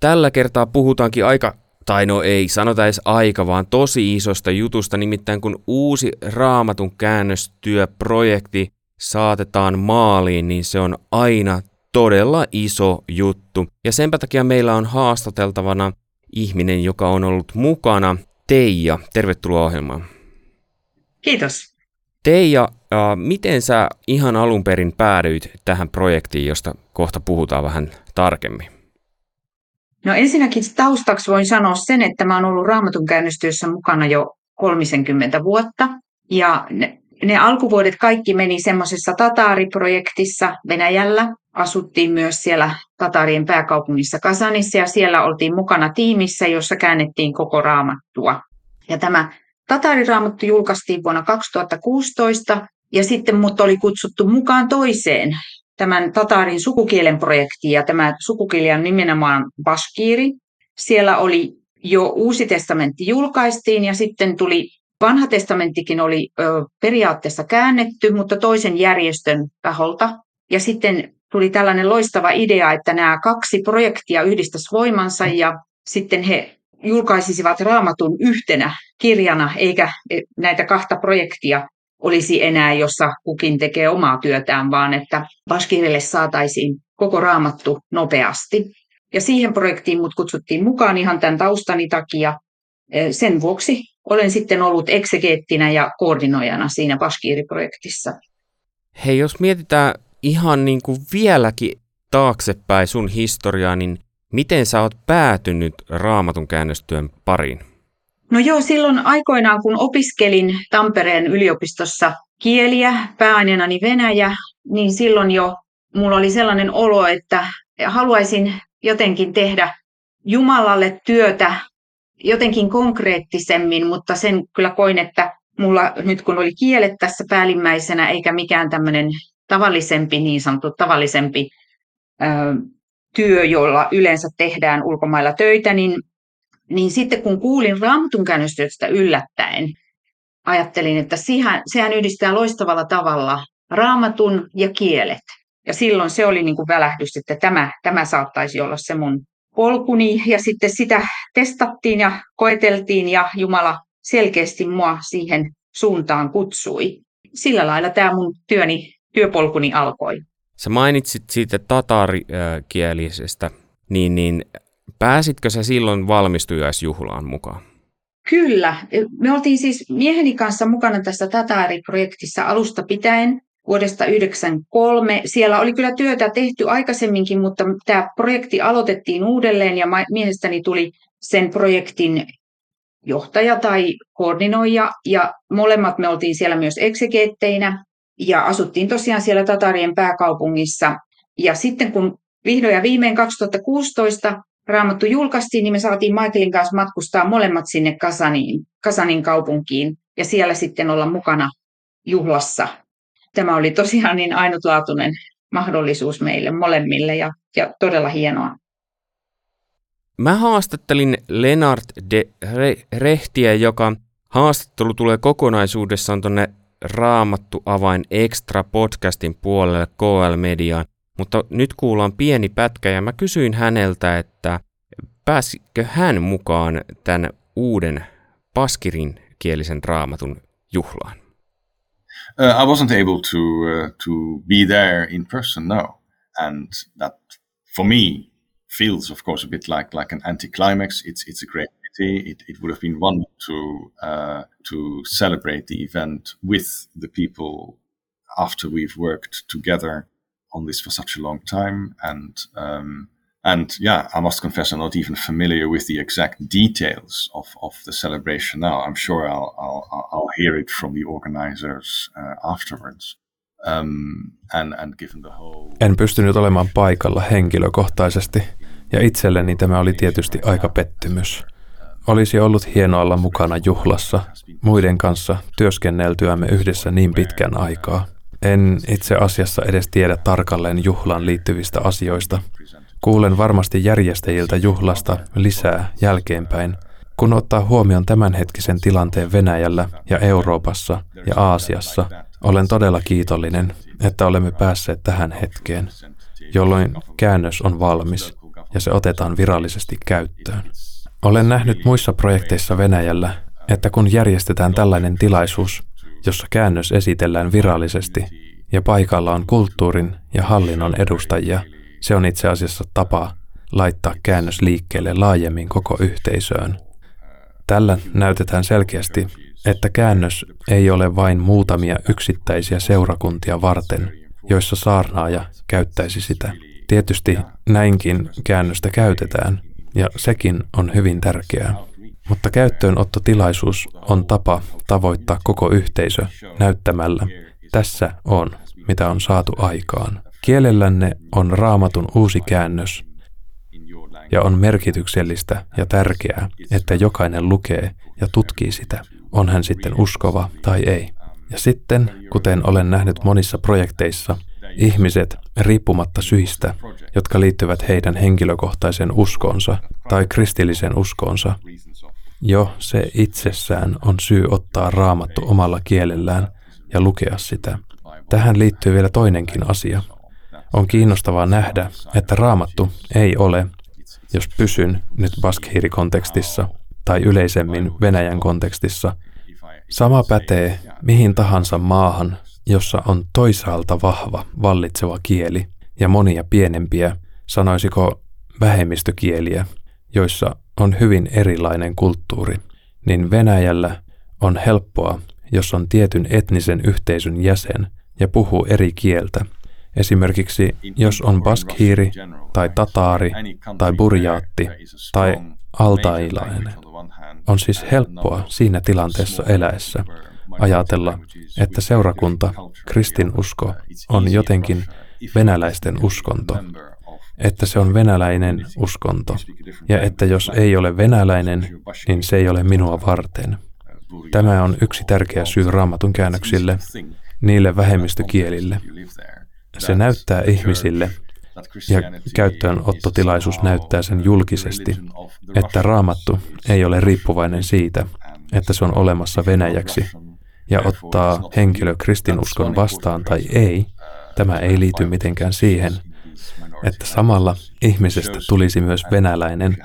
tällä kertaa puhutaankin aika, tai no ei sanota edes aika, vaan tosi isosta jutusta, nimittäin kun uusi raamatun käännöstyöprojekti saatetaan maaliin, niin se on aina todella iso juttu. Ja senpä takia meillä on haastateltavana ihminen, joka on ollut mukana. Teija, tervetuloa ohjelmaan. Kiitos. Teija, äh, miten sä ihan alun perin päädyit tähän projektiin, josta kohta puhutaan vähän tarkemmin? No ensinnäkin taustaksi voin sanoa sen, että mä oon ollut raamatun käynnistyössä mukana jo 30 vuotta. Ja ne, ne alkuvuodet kaikki meni semmoisessa Tataari-projektissa Venäjällä. Asuttiin myös siellä Tatarien pääkaupungissa Kasanissa ja siellä oltiin mukana tiimissä, jossa käännettiin koko raamattua. Ja tämä Tatariraamattu julkaistiin vuonna 2016 ja sitten mut oli kutsuttu mukaan toiseen tämän Tatarin sukukielen projektiin ja tämä sukukieli on nimenomaan Bashkiri. Siellä oli jo Uusi testamentti julkaistiin ja sitten tuli Vanha testamenttikin oli ö, periaatteessa käännetty, mutta toisen järjestön taholta. Ja sitten tuli tällainen loistava idea, että nämä kaksi projektia yhdistäisi voimansa ja sitten he julkaisisivat raamatun yhtenä kirjana, eikä e, näitä kahta projektia olisi enää, jossa kukin tekee omaa työtään, vaan että Baskirille saataisiin koko raamattu nopeasti. Ja siihen projektiin mut kutsuttiin mukaan ihan tämän taustani takia. Sen vuoksi olen sitten ollut eksegeettinä ja koordinoijana siinä Baskiri-projektissa. Hei, jos mietitään ihan niin kuin vieläkin taaksepäin sun historiaa, niin miten sä oot päätynyt raamatun käännöstyön pariin? No joo, silloin aikoinaan kun opiskelin Tampereen yliopistossa kieliä, pääaineenani Venäjä, niin silloin jo mulla oli sellainen olo, että haluaisin jotenkin tehdä Jumalalle työtä jotenkin konkreettisemmin, mutta sen kyllä koin, että mulla nyt kun oli kielet tässä päällimmäisenä, eikä mikään tämmöinen tavallisempi, niin sanottu tavallisempi ö, työ, jolla yleensä tehdään ulkomailla töitä, niin niin sitten kun kuulin Raamatun käännöstyöstä yllättäen, ajattelin, että sehän, yhdistää loistavalla tavalla raamatun ja kielet. Ja silloin se oli niin kuin välähdys, että tämä, tämä saattaisi olla se mun polkuni. Ja sitten sitä testattiin ja koeteltiin ja Jumala selkeästi mua siihen suuntaan kutsui. Sillä lailla tämä mun työni, työpolkuni alkoi. Sä mainitsit siitä tatarikielisestä, niin, niin Pääsitkö sä silloin valmistujaisjuhlaan mukaan? Kyllä. Me oltiin siis mieheni kanssa mukana tässä Tataari-projektissa alusta pitäen vuodesta 1993. Siellä oli kyllä työtä tehty aikaisemminkin, mutta tämä projekti aloitettiin uudelleen ja miehestäni tuli sen projektin johtaja tai koordinoija ja molemmat me oltiin siellä myös eksegeetteinä ja asuttiin tosiaan siellä Tatarien pääkaupungissa. Ja sitten kun vihdoin ja viimein 2016 Raamattu julkaistiin, niin me saatiin Michaelin kanssa matkustaa molemmat sinne Kasaniin, Kasanin kaupunkiin ja siellä sitten olla mukana juhlassa. Tämä oli tosiaan niin ainutlaatuinen mahdollisuus meille molemmille ja, ja todella hienoa. Mä haastattelin Lennart de Rehtiä, joka haastattelu tulee kokonaisuudessaan tuonne Raamattu avain extra podcastin puolelle KL Mediaan. Mutta nyt kuullaan pieni pätkä ja mä kysyin häneltä, että pääsikö hän mukaan tämän uuden paskirin kielisen raamatun juhlaan? Uh, I wasn't able to uh, to be there in person, no, and that for me feels, of course, a bit like like an anticlimax. It's it's a great pity. It, it would have been wonderful to uh, to celebrate the event with the people after we've worked together on this for such a long time, and um, and yeah, I must confess I'm not even familiar with the exact details of, of the celebration now. I'm sure I'll I'll, I'll hear it from the organizers uh, afterwards. Um, and, and given the whole... En pystynyt olemaan paikalla henkilökohtaisesti, ja itselleni tämä oli tietysti aika pettymys. Olisi ollut hienoa olla mukana juhlassa, muiden kanssa työskenneltyämme yhdessä niin pitkän aikaa. En itse asiassa edes tiedä tarkalleen juhlan liittyvistä asioista. Kuulen varmasti järjestäjiltä juhlasta lisää jälkeenpäin, kun ottaa huomioon tämänhetkisen tilanteen Venäjällä ja Euroopassa ja Aasiassa. Olen todella kiitollinen, että olemme päässeet tähän hetkeen, jolloin käännös on valmis ja se otetaan virallisesti käyttöön. Olen nähnyt muissa projekteissa Venäjällä, että kun järjestetään tällainen tilaisuus, jossa käännös esitellään virallisesti ja paikalla on kulttuurin ja hallinnon edustajia, se on itse asiassa tapa laittaa käännös liikkeelle laajemmin koko yhteisöön. Tällä näytetään selkeästi, että käännös ei ole vain muutamia yksittäisiä seurakuntia varten, joissa saarnaaja käyttäisi sitä. Tietysti näinkin käännöstä käytetään, ja sekin on hyvin tärkeää. Mutta käyttöönottotilaisuus on tapa tavoittaa koko yhteisö näyttämällä, tässä on, mitä on saatu aikaan. Kielellänne on raamatun uusi käännös, ja on merkityksellistä ja tärkeää, että jokainen lukee ja tutkii sitä, on hän sitten uskova tai ei. Ja sitten, kuten olen nähnyt monissa projekteissa, ihmiset riippumatta syistä, jotka liittyvät heidän henkilökohtaisen uskonsa tai kristillisen uskonsa, jo se itsessään on syy ottaa raamattu omalla kielellään ja lukea sitä. Tähän liittyy vielä toinenkin asia. On kiinnostavaa nähdä, että raamattu ei ole, jos pysyn nyt Baskhiri-kontekstissa tai yleisemmin Venäjän kontekstissa, sama pätee mihin tahansa maahan, jossa on toisaalta vahva vallitseva kieli ja monia pienempiä, sanoisiko vähemmistökieliä, joissa on hyvin erilainen kulttuuri, niin Venäjällä on helppoa, jos on tietyn etnisen yhteisön jäsen ja puhuu eri kieltä. Esimerkiksi jos on baskhiiri tai tataari tai burjaatti tai altailainen. On siis helppoa siinä tilanteessa eläessä ajatella, että seurakunta, kristinusko, on jotenkin venäläisten uskonto, että se on venäläinen uskonto, ja että jos ei ole venäläinen, niin se ei ole minua varten. Tämä on yksi tärkeä syy raamatun käännöksille, niille vähemmistökielille. Se näyttää ihmisille, ja käyttöönottotilaisuus näyttää sen julkisesti, että raamattu ei ole riippuvainen siitä, että se on olemassa venäjäksi, ja ottaa henkilö kristinuskon vastaan tai ei, tämä ei liity mitenkään siihen, että samalla ihmisestä tulisi myös venäläinen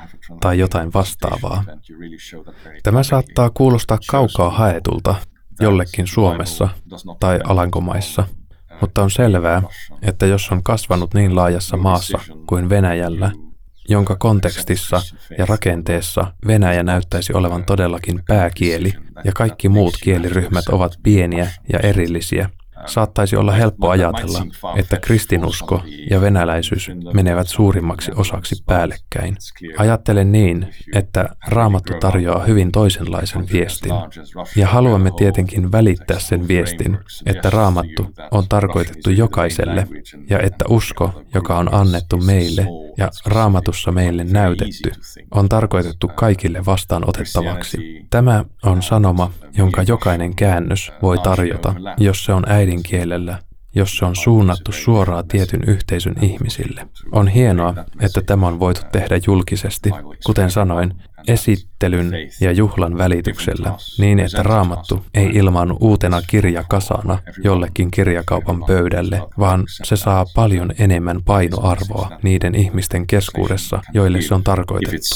tai jotain vastaavaa. Tämä saattaa kuulostaa kaukaa haetulta jollekin Suomessa tai Alankomaissa, mutta on selvää, että jos on kasvanut niin laajassa maassa kuin Venäjällä, jonka kontekstissa ja rakenteessa Venäjä näyttäisi olevan todellakin pääkieli ja kaikki muut kieliryhmät ovat pieniä ja erillisiä, Saattaisi olla helppo ajatella, että kristinusko ja venäläisyys menevät suurimmaksi osaksi päällekkäin. Ajattelen niin, että Raamattu tarjoaa hyvin toisenlaisen viestin. Ja haluamme tietenkin välittää sen viestin, että Raamattu on tarkoitettu jokaiselle ja että usko, joka on annettu meille ja Raamatussa meille näytetty, on tarkoitettu kaikille vastaanotettavaksi. Tämä on sanoma, jonka jokainen käännös voi tarjota, jos se on äidinkielellä, jos se on suunnattu suoraan tietyn yhteisön ihmisille. On hienoa, että tämä on voitu tehdä julkisesti, kuten sanoin, esittelyn ja juhlan välityksellä, niin että raamattu ei ilmaannu uutena kirjakasana jollekin kirjakaupan pöydälle, vaan se saa paljon enemmän painoarvoa niiden ihmisten keskuudessa, joille se on tarkoitettu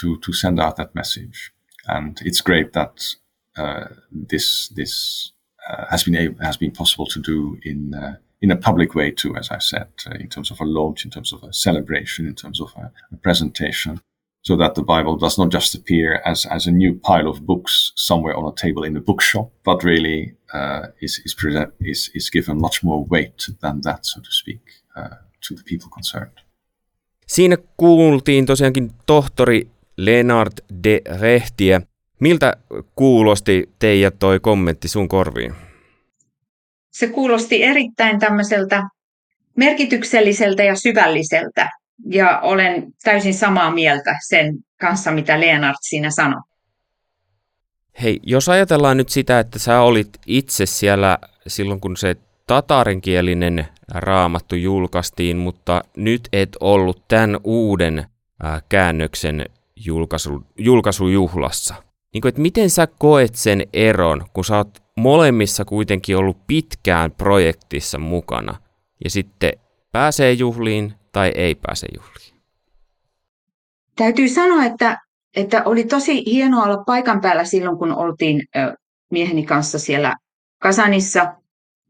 to, to send out that message. And it's great that uh, this this uh, has been able, has been possible to do in uh, in a public way too, as I said, uh, in terms of a launch, in terms of a celebration, in terms of a, a, presentation, so that the Bible does not just appear as as a new pile of books somewhere on a table in a bookshop, but really uh, is is, is is given much more weight than that, so to speak. Uh, to the people concerned. Siinä kuultiin tosiaankin tohtori Leonard de Rehtiä. Miltä kuulosti Teija toi kommentti sun korviin? Se kuulosti erittäin tämmöiseltä merkitykselliseltä ja syvälliseltä. Ja olen täysin samaa mieltä sen kanssa, mitä Leonard siinä sanoi. Hei, jos ajatellaan nyt sitä, että sä olit itse siellä silloin, kun se tatarinkielinen raamattu julkaistiin, mutta nyt et ollut tämän uuden käännöksen julkaisu, julkaisujuhlassa. Niin kuin, että miten sä koet sen eron, kun sä oot molemmissa kuitenkin ollut pitkään projektissa mukana ja sitten pääsee juhliin tai ei pääse juhliin? Täytyy sanoa, että, että oli tosi hienoa olla paikan päällä silloin, kun oltiin mieheni kanssa siellä Kasanissa.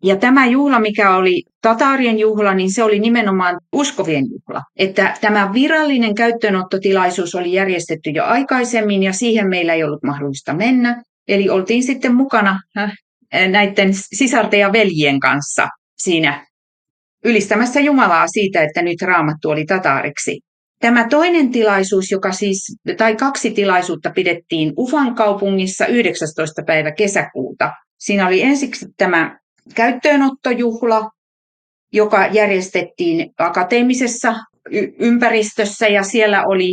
Ja tämä juhla, mikä oli Tataarien juhla, niin se oli nimenomaan uskovien juhla. Että tämä virallinen käyttöönottotilaisuus oli järjestetty jo aikaisemmin ja siihen meillä ei ollut mahdollista mennä. Eli oltiin sitten mukana äh, näiden sisarten ja veljien kanssa siinä ylistämässä Jumalaa siitä, että nyt raamattu oli tataariksi. Tämä toinen tilaisuus, joka siis, tai kaksi tilaisuutta pidettiin Ufan kaupungissa 19. päivä kesäkuuta. Siinä oli ensiksi tämä käyttöönottojuhla, joka järjestettiin akateemisessa ympäristössä ja siellä oli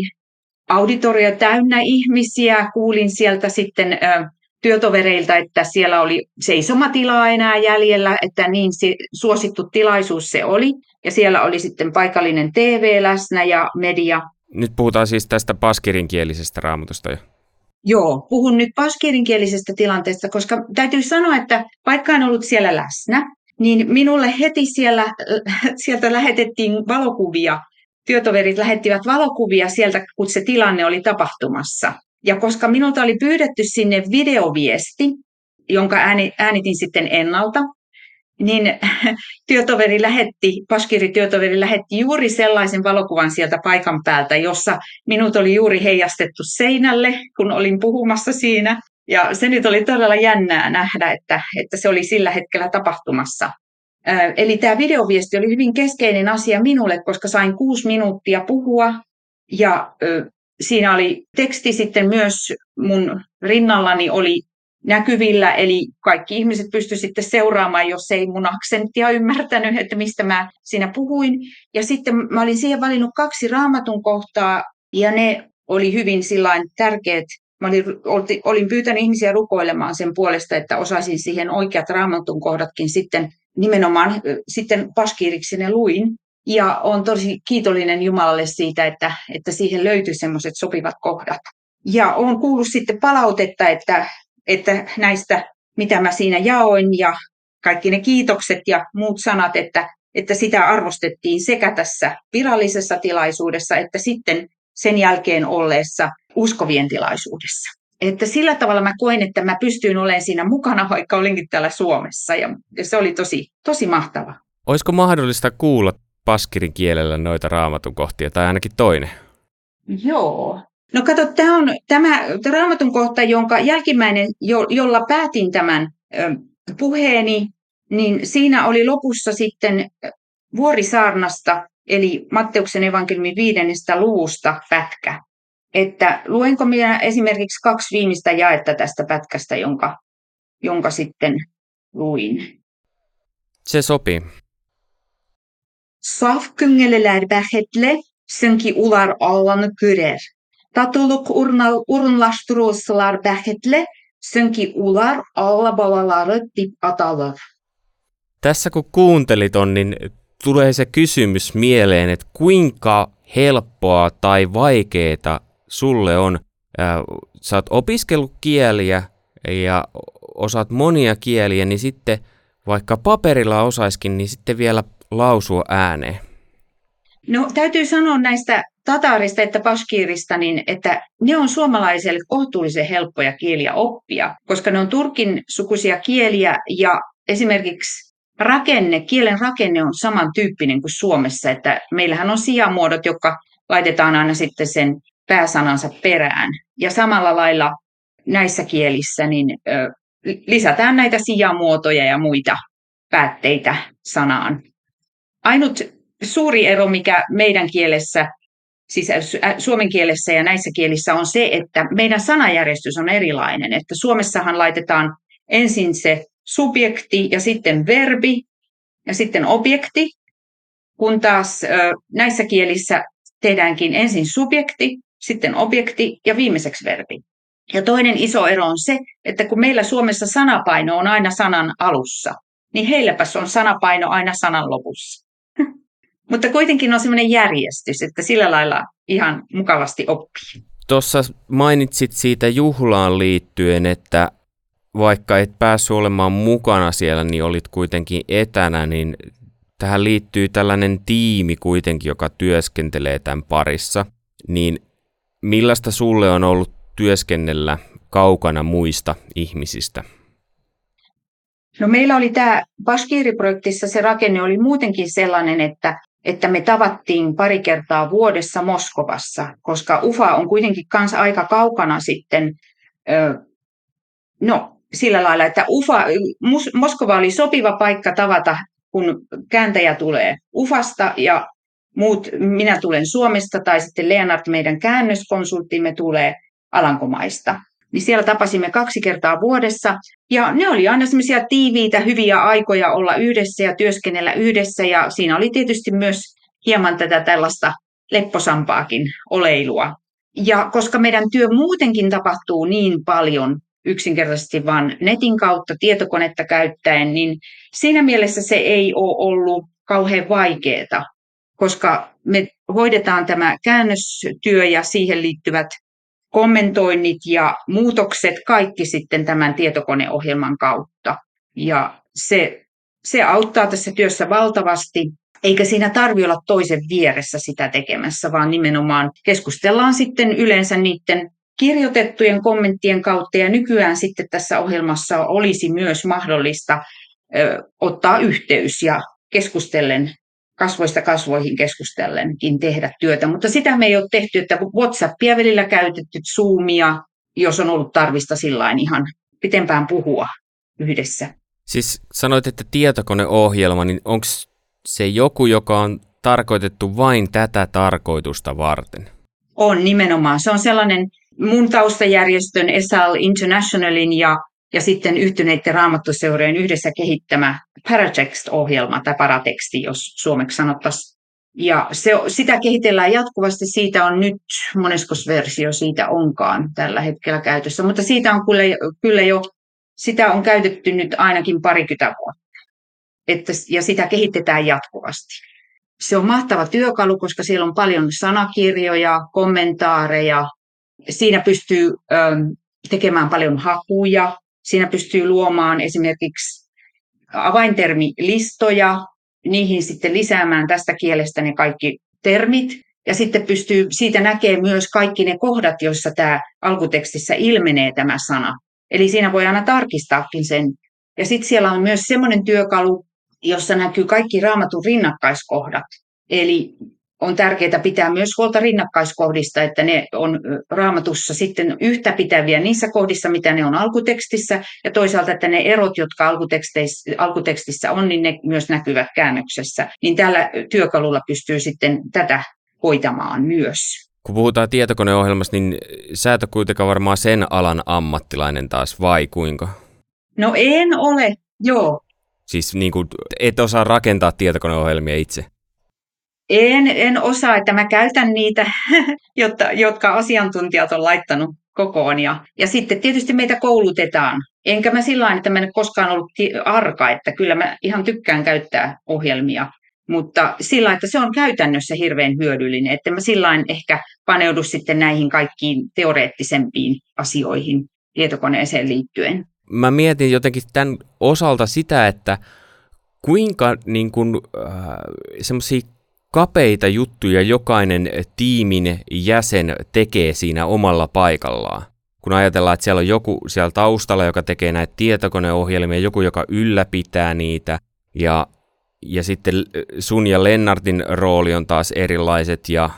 auditorio täynnä ihmisiä. Kuulin sieltä sitten työtovereilta, että siellä oli seisomatilaa enää jäljellä, että niin suosittu tilaisuus se oli. Ja siellä oli sitten paikallinen TV läsnä ja media. Nyt puhutaan siis tästä paskirinkielisestä raamatusta jo. Joo, puhun nyt paskirinkielisestä tilanteesta, koska täytyy sanoa, että vaikka en ollut siellä läsnä, niin minulle heti siellä, sieltä lähetettiin valokuvia. Työtoverit lähettivät valokuvia sieltä, kun se tilanne oli tapahtumassa. Ja koska minulta oli pyydetty sinne videoviesti, jonka äänitin sitten ennalta, niin työtoveri lähetti, Paskiri-työtoveri lähetti juuri sellaisen valokuvan sieltä paikan päältä, jossa minut oli juuri heijastettu seinälle, kun olin puhumassa siinä. Ja se nyt oli todella jännää nähdä, että, että se oli sillä hetkellä tapahtumassa. Eli tämä videoviesti oli hyvin keskeinen asia minulle, koska sain kuusi minuuttia puhua ja siinä oli teksti sitten myös mun rinnallani oli näkyvillä, eli kaikki ihmiset pystyivät sitten seuraamaan, jos ei mun aksenttia ymmärtänyt, että mistä mä siinä puhuin. Ja sitten mä olin siihen valinnut kaksi raamatun kohtaa, ja ne oli hyvin sillain tärkeät. Mä olin, olin pyytänyt ihmisiä rukoilemaan sen puolesta, että osaisin siihen oikeat raamatun kohdatkin sitten nimenomaan sitten paskiiriksi ne luin. Ja olen tosi kiitollinen Jumalalle siitä, että, että siihen löytyi semmoiset sopivat kohdat. Ja olen kuullut sitten palautetta, että, että näistä, mitä mä siinä jaoin ja kaikki ne kiitokset ja muut sanat, että, että sitä arvostettiin sekä tässä virallisessa tilaisuudessa että sitten sen jälkeen olleessa uskovien tilaisuudessa. Että sillä tavalla mä koen, että mä pystyin olemaan siinä mukana, vaikka olinkin täällä Suomessa. Ja, ja se oli tosi, tosi mahtava. Olisiko mahdollista kuulla paskirin kielellä noita raamatun kohtia, tai ainakin toinen? Joo. No kato, tämä on tämä raamatun kohta, jonka jälkimmäinen, jo, jolla päätin tämän ö, puheeni, niin siinä oli lopussa sitten vuorisaarnasta, eli Matteuksen evankeliumin viidennestä luvusta pätkä. Että luenko minä esimerkiksi kaksi viimeistä jaetta tästä pätkästä, jonka, jonka sitten luin. Se sopii. Safküngeler bähetle sönki ular allanı görer. Tatılıq urunlaştırılsalar bähetle sönki ular alla balaları dip atalır. Tässä kun kuuntelit on, niin tulee se kysymys mieleen, että kuinka helppoa tai vaikeeta sulle on. Sä oot opiskellut kieliä ja osaat monia kieliä, niin sitten vaikka paperilla osaiskin, niin sitten vielä lausua ääneen? No täytyy sanoa näistä tataarista että paskiirista, niin että ne on suomalaiselle kohtuullisen helppoja kieliä oppia, koska ne on turkin sukuisia kieliä ja esimerkiksi rakenne, kielen rakenne on samantyyppinen kuin Suomessa, että meillähän on sijamuodot, jotka laitetaan aina sitten sen pääsanansa perään. Ja samalla lailla näissä kielissä niin ö, lisätään näitä sijamuotoja ja muita päätteitä sanaan. Ainut suuri ero, mikä meidän kielessä, siis suomen kielessä ja näissä kielissä on se, että meidän sanajärjestys on erilainen. Että Suomessahan laitetaan ensin se subjekti ja sitten verbi ja sitten objekti, kun taas näissä kielissä tehdäänkin ensin subjekti, sitten objekti ja viimeiseksi verbi. Ja toinen iso ero on se, että kun meillä Suomessa sanapaino on aina sanan alussa, niin heilläpäs on sanapaino aina sanan lopussa. Mutta kuitenkin on sellainen järjestys, että sillä lailla ihan mukavasti oppii. Tuossa mainitsit siitä juhlaan liittyen, että vaikka et päässyt olemaan mukana siellä, niin olit kuitenkin etänä, niin tähän liittyy tällainen tiimi kuitenkin, joka työskentelee tämän parissa. Niin millaista sulle on ollut työskennellä kaukana muista ihmisistä? No meillä oli tämä Bashkiri-projektissa se rakenne oli muutenkin sellainen, että, että me tavattiin pari kertaa vuodessa Moskovassa, koska UFA on kuitenkin kanssa aika kaukana sitten, no sillä lailla, että UFA, Moskova oli sopiva paikka tavata, kun kääntäjä tulee UFasta ja muut, minä tulen Suomesta tai sitten Leonard, meidän käännöskonsulttimme, tulee Alankomaista niin siellä tapasimme kaksi kertaa vuodessa. Ja ne oli aina semmoisia tiiviitä, hyviä aikoja olla yhdessä ja työskennellä yhdessä. Ja siinä oli tietysti myös hieman tätä tällaista lepposampaakin oleilua. Ja koska meidän työ muutenkin tapahtuu niin paljon yksinkertaisesti vain netin kautta, tietokonetta käyttäen, niin siinä mielessä se ei ole ollut kauhean vaikeaa, koska me hoidetaan tämä käännöstyö ja siihen liittyvät kommentoinnit ja muutokset kaikki sitten tämän tietokoneohjelman kautta. Ja se, se auttaa tässä työssä valtavasti, eikä siinä tarvitse olla toisen vieressä sitä tekemässä, vaan nimenomaan keskustellaan sitten yleensä niiden kirjoitettujen kommenttien kautta ja nykyään sitten tässä ohjelmassa olisi myös mahdollista ö, ottaa yhteys ja keskustellen kasvoista kasvoihin keskustellenkin tehdä työtä, mutta sitä me ei ole tehty, että WhatsAppia välillä käytetty, Zoomia, jos on ollut tarvista sillä ihan pitempään puhua yhdessä. Siis sanoit, että tietokoneohjelma, niin onko se joku, joka on tarkoitettu vain tätä tarkoitusta varten? On nimenomaan. Se on sellainen mun taustajärjestön ESAL Internationalin ja ja sitten yhtyneiden raamattuseurojen yhdessä kehittämä Paratext-ohjelma tai parateksti, jos suomeksi sanottaisiin. Ja se, sitä kehitellään jatkuvasti. Siitä on nyt, moneskos versio siitä onkaan tällä hetkellä käytössä, mutta siitä on kyllä, kyllä jo, sitä on käytetty nyt ainakin parikymmentä vuotta. Että, ja sitä kehitetään jatkuvasti. Se on mahtava työkalu, koska siellä on paljon sanakirjoja, kommentaareja. Siinä pystyy ö, tekemään paljon hakuja, Siinä pystyy luomaan esimerkiksi avaintermilistoja, niihin sitten lisäämään tästä kielestä ne kaikki termit. Ja sitten pystyy, siitä näkee myös kaikki ne kohdat, joissa tämä alkutekstissä ilmenee tämä sana. Eli siinä voi aina tarkistaakin sen. Ja sitten siellä on myös semmoinen työkalu, jossa näkyy kaikki raamatun rinnakkaiskohdat. Eli on tärkeää pitää myös huolta rinnakkaiskohdista, että ne on raamatussa sitten yhtä pitäviä niissä kohdissa, mitä ne on alkutekstissä, ja toisaalta, että ne erot, jotka alkutekstissä on, niin ne myös näkyvät käännöksessä. Niin tällä työkalulla pystyy sitten tätä hoitamaan myös. Kun puhutaan tietokoneohjelmasta, niin sä et ole kuitenkaan varmaan sen alan ammattilainen taas, vai kuinka? No en ole, joo. Siis niin kuin, et osaa rakentaa tietokoneohjelmia itse? En, en osaa, että mä käytän niitä, jotta, jotka asiantuntijat on laittanut kokoon. Ja, ja sitten tietysti meitä koulutetaan. Enkä mä sillä että mä en koskaan ollut arka, että kyllä mä ihan tykkään käyttää ohjelmia. Mutta sillä että se on käytännössä hirveän hyödyllinen, että mä sillä ehkä paneudu sitten näihin kaikkiin teoreettisempiin asioihin tietokoneeseen liittyen. Mä mietin jotenkin tämän osalta sitä, että kuinka niin kun, äh, semmoisia kapeita juttuja jokainen tiimin jäsen tekee siinä omalla paikallaan. Kun ajatellaan, että siellä on joku siellä taustalla, joka tekee näitä tietokoneohjelmia, joku, joka ylläpitää niitä, ja, ja sitten sun ja Lennartin rooli on taas erilaiset ja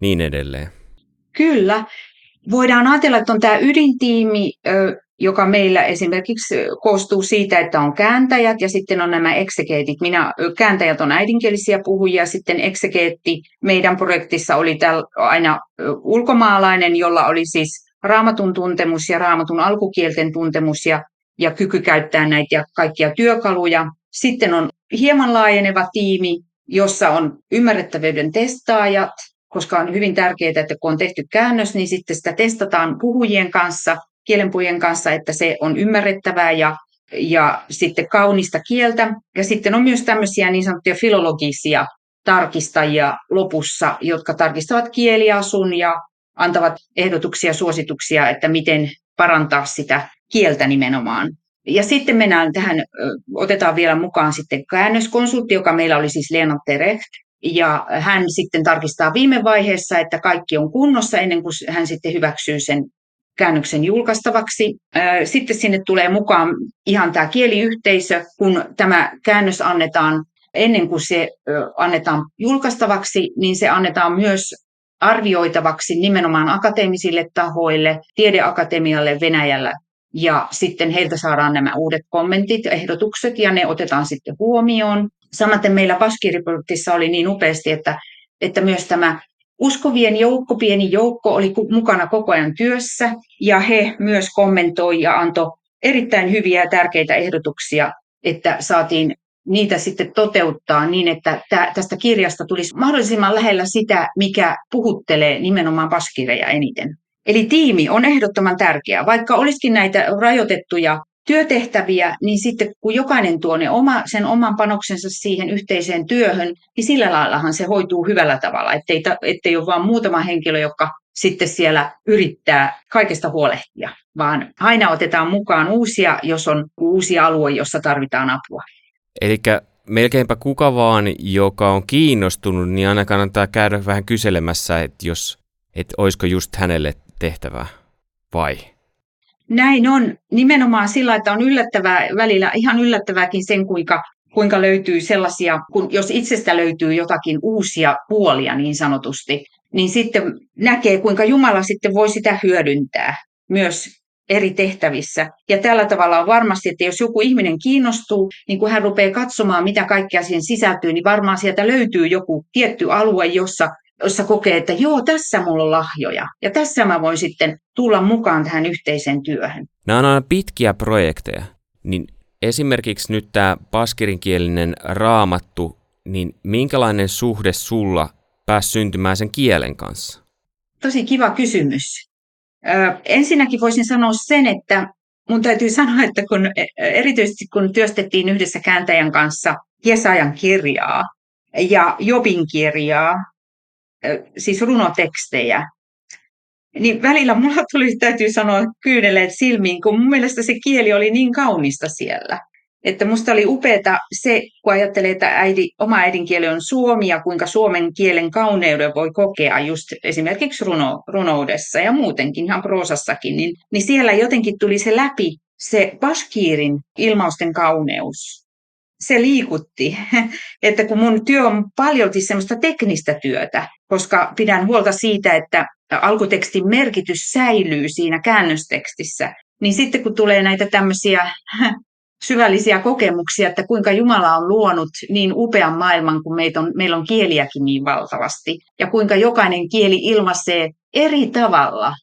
niin edelleen. Kyllä. Voidaan ajatella, että on tämä ydintiimi, joka meillä esimerkiksi koostuu siitä, että on kääntäjät ja sitten on nämä eksegeetit. Minä, kääntäjät on äidinkielisiä puhujia, sitten eksegeetti meidän projektissa oli täl, aina ulkomaalainen, jolla oli siis raamatun tuntemus ja raamatun alkukielten tuntemus ja, ja kyky käyttää näitä kaikkia työkaluja. Sitten on hieman laajeneva tiimi, jossa on ymmärrettävyyden testaajat, koska on hyvin tärkeää, että kun on tehty käännös, niin sitten sitä testataan puhujien kanssa – kielenpujen kanssa, että se on ymmärrettävää ja, ja sitten kaunista kieltä. Ja sitten on myös tämmöisiä niin sanottuja filologisia tarkistajia lopussa, jotka tarkistavat kieliasun ja antavat ehdotuksia, suosituksia, että miten parantaa sitä kieltä nimenomaan. Ja sitten mennään tähän, otetaan vielä mukaan sitten käännöskonsultti, joka meillä oli siis Lena Terecht. Ja hän sitten tarkistaa viime vaiheessa, että kaikki on kunnossa ennen kuin hän sitten hyväksyy sen käännöksen julkaistavaksi. Sitten sinne tulee mukaan ihan tämä kieliyhteisö, kun tämä käännös annetaan ennen kuin se annetaan julkaistavaksi, niin se annetaan myös arvioitavaksi nimenomaan akateemisille tahoille, tiedeakatemialle Venäjällä. Ja sitten heiltä saadaan nämä uudet kommentit, ehdotukset ja ne otetaan sitten huomioon. Samaten meillä Baskiriprojektissa oli niin upeasti, että, että myös tämä uskovien joukko, pieni joukko, oli mukana koko ajan työssä ja he myös kommentoi ja antoi erittäin hyviä ja tärkeitä ehdotuksia, että saatiin niitä sitten toteuttaa niin, että tästä kirjasta tulisi mahdollisimman lähellä sitä, mikä puhuttelee nimenomaan baskireja eniten. Eli tiimi on ehdottoman tärkeä. Vaikka olisikin näitä rajoitettuja työtehtäviä, niin sitten kun jokainen tuo ne oma, sen oman panoksensa siihen yhteiseen työhön, niin sillä laillahan se hoituu hyvällä tavalla, ettei, ettei ole vain muutama henkilö, joka sitten siellä yrittää kaikesta huolehtia, vaan aina otetaan mukaan uusia, jos on uusi alue, jossa tarvitaan apua. Eli melkeinpä kuka vaan, joka on kiinnostunut, niin aina kannattaa käydä vähän kyselemässä, että jos, että olisiko just hänelle tehtävää vai? Näin on. Nimenomaan sillä, että on yllättävää, välillä ihan yllättävääkin sen, kuinka, kuinka löytyy sellaisia, kun jos itsestä löytyy jotakin uusia puolia niin sanotusti, niin sitten näkee, kuinka Jumala sitten voi sitä hyödyntää myös eri tehtävissä. Ja tällä tavalla on varmasti, että jos joku ihminen kiinnostuu, niin kun hän rupeaa katsomaan, mitä kaikkea siihen sisältyy, niin varmaan sieltä löytyy joku tietty alue, jossa, jossa kokee, että joo, tässä mulla on lahjoja. Ja tässä mä voin sitten tulla mukaan tähän yhteiseen työhön. Nämä on aina pitkiä projekteja. Niin esimerkiksi nyt tämä paskirinkielinen raamattu, niin minkälainen suhde sulla pääsi syntymään sen kielen kanssa? Tosi kiva kysymys. Ensinnäkin voisin sanoa sen, että mun täytyy sanoa, että kun, erityisesti kun työstettiin yhdessä kääntäjän kanssa Jesajan kirjaa ja Jobin kirjaa, siis runotekstejä, niin välillä mulla tuli, täytyy sanoa, kyyneleet silmiin, kun mun mielestä se kieli oli niin kaunista siellä. Että musta oli upeeta se, kun ajattelee, että äidi, oma äidinkieli on suomi ja kuinka suomen kielen kauneuden voi kokea just esimerkiksi runo, runoudessa ja muutenkin ihan proosassakin, niin, niin siellä jotenkin tuli se läpi se baskiirin ilmausten kauneus. Se liikutti, että kun mun työ on paljolti semmoista teknistä työtä, koska pidän huolta siitä, että alkutekstin merkitys säilyy siinä käännöstekstissä, niin sitten kun tulee näitä tämmöisiä syvällisiä kokemuksia, että kuinka Jumala on luonut niin upean maailman, kun meitä on, meillä on kieliäkin niin valtavasti, ja kuinka jokainen kieli ilmaisee eri tavalla.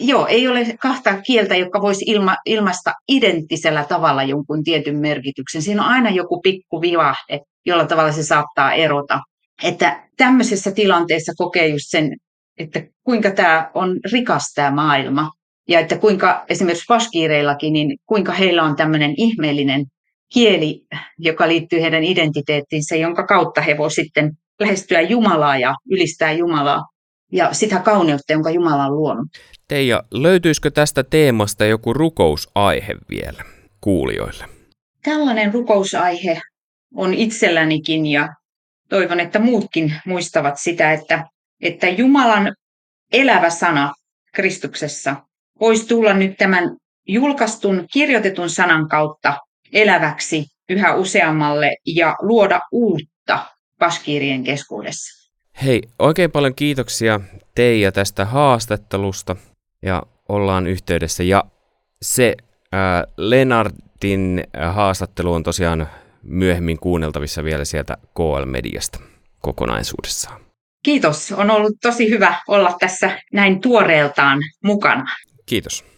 Joo, ei ole kahta kieltä, jotka voisi ilma, ilmaista identtisellä tavalla jonkun tietyn merkityksen. Siinä on aina joku pikku vivahde, jolla tavalla se saattaa erota. Että tämmöisessä tilanteessa kokee just sen, että kuinka tämä on rikas tämä maailma ja että kuinka esimerkiksi paskiireillakin, niin kuinka heillä on tämmöinen ihmeellinen kieli, joka liittyy heidän identiteettiinsä, jonka kautta he voivat sitten lähestyä Jumalaa ja ylistää Jumalaa ja sitä kauneutta, jonka Jumala on luonut. Teija, löytyisikö tästä teemasta joku rukousaihe vielä kuulijoille? Tällainen rukousaihe on itsellänikin ja toivon, että muutkin muistavat sitä, että, että Jumalan elävä sana Kristuksessa voisi tulla nyt tämän julkaistun kirjoitetun sanan kautta eläväksi yhä useammalle ja luoda uutta paskiirien keskuudessa. Hei, oikein paljon kiitoksia Teija tästä haastattelusta ja ollaan yhteydessä. Ja se äh, Lenardin haastattelu on tosiaan myöhemmin kuunneltavissa vielä sieltä KL-mediasta kokonaisuudessaan. Kiitos, on ollut tosi hyvä olla tässä näin tuoreeltaan mukana. Kiitos.